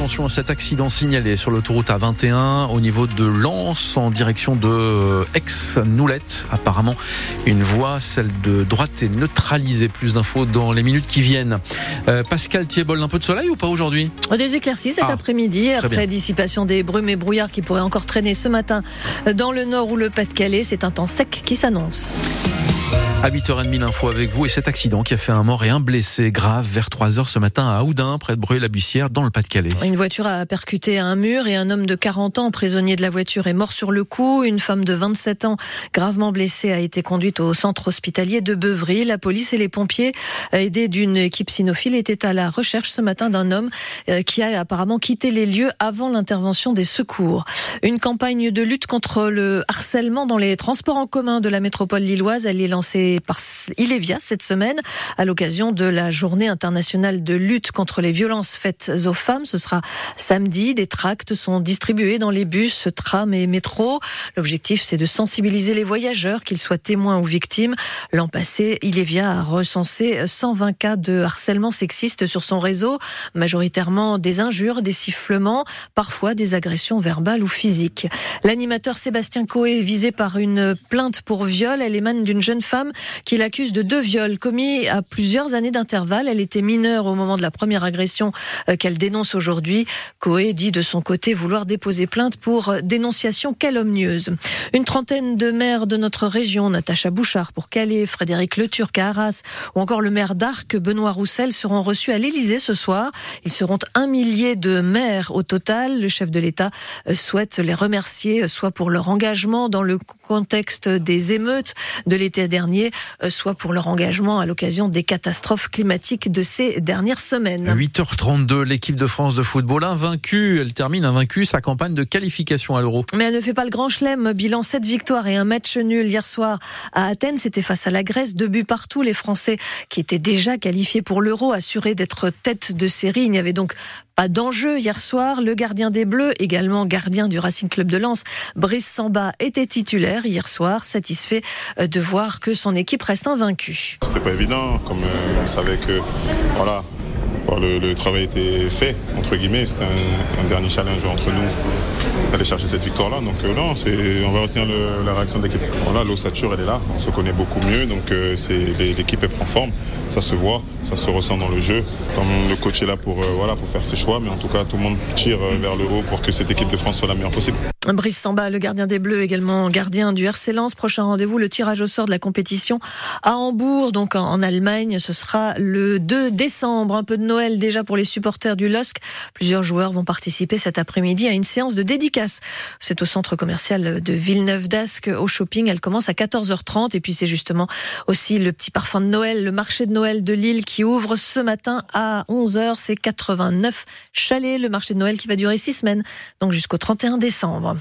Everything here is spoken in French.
attention à cet accident signalé sur l'autoroute A21 au niveau de Lens en direction de Aix-Noulette. Apparemment, une voie, celle de droite, est neutralisée. Plus d'infos dans les minutes qui viennent. Euh, Pascal Thiebol, un peu de soleil ou pas aujourd'hui? Des éclaircies cet Ah, après-midi, après bien. dissipation des brumes et brouillards qui pourraient encore traîner ce matin dans le nord ou le Pas-de-Calais. C'est un temps sec qui s'annonce. À 8h30, l'info avec vous et cet accident qui a fait un mort et un blessé grave vers 3h ce matin à Aoudin, près de Breuil-la-Bussière, dans le Pas-de-Calais. Une voiture a percuté un mur et un homme de 40 ans, prisonnier de la voiture, est mort sur le coup. Une femme de 27 ans, gravement blessée, a été conduite au centre hospitalier de Beuvry. La police et les pompiers, aidés d'une équipe cynophile, étaient à la recherche ce matin d'un homme euh, qui a apparemment quitté les lieux avant l'intervention des secours. Une campagne de lutte contre le harcèlement dans les transports en commun de la métropole lilloise, elle est lancée par Ilevia cette semaine à l'occasion de la journée internationale de lutte contre les violences faites aux femmes. Ce sera samedi. Des tracts sont distribués dans les bus, trams et métros. L'objectif, c'est de sensibiliser les voyageurs, qu'ils soient témoins ou victimes. L'an passé, Ilevia a recensé 120 cas de harcèlement sexiste sur son réseau, majoritairement des injures, des sifflements, parfois des agressions verbales ou physiques. L'animateur Sébastien Coé, visé par une plainte pour viol, elle émane d'une jeune femme qui l'accuse de deux viols commis à plusieurs années d'intervalle. Elle était mineure au moment de la première agression euh, qu'elle dénonce aujourd'hui. Coé dit de son côté vouloir déposer plainte pour euh, dénonciation calomnieuse. Une trentaine de maires de notre région, Natacha Bouchard pour Calais, Frédéric Le Turc à Arras ou encore le maire d'Arc, Benoît Roussel, seront reçus à l'Élysée ce soir. Ils seront un millier de maires au total. Le chef de l'État euh, souhaite les remercier, soit pour leur engagement dans le contexte des émeutes de l'été dernier, euh, soit pour leur engagement à l'occasion des catastrophes climatiques de ces dernières semaines. 8h32, l'équipe de France de football invaincue. Elle termine invaincue sa campagne de qualification à l'Euro. Mais elle ne fait pas le grand chelem. Bilan 7 victoires et un match nul hier soir à Athènes. C'était face à la Grèce. Deux buts partout. Les Français qui étaient déjà qualifiés pour l'Euro, assurés d'être tête de série. Il n'y avait donc pas d'enjeu hier soir. Le gardien des Bleus, également gardien du Racing Club de Lens, Brice Samba, était titulaire hier soir, satisfait euh, de voir que son équipe reste invaincue. C'était pas évident, comme euh, on savait que le, le travail était fait, entre guillemets, c'était un, un dernier challenge entre nous d'aller chercher cette victoire-là. Donc euh, non, on va retenir la réaction de l'équipe. Voilà, l'ossature elle est là, on se connaît beaucoup mieux, donc euh, l'équipe elle prend forme, ça se voit, ça se ressent dans le jeu. Comme le coach est là pour, euh, voilà, pour faire ses choix, mais en tout cas tout le monde tire euh, vers le haut pour que cette équipe de France soit la meilleure possible. Brice Samba, le gardien des Bleus, également gardien du RC Lens. Prochain rendez-vous, le tirage au sort de la compétition à Hambourg, donc en, Allemagne. Ce sera le 2 décembre. Un peu de Noël déjà pour les supporters du LOSC. Plusieurs joueurs vont participer cet après-midi à une séance de dédicace. C'est au centre commercial de Villeneuve d'Ascq au shopping. Elle commence à 14h30 et puis c'est justement aussi le petit parfum de Noël, le marché de Noël de Lille qui ouvre ce matin à 11h. C'est 89 chalets, le marché de Noël qui va durer six semaines, donc jusqu'au 31 décembre.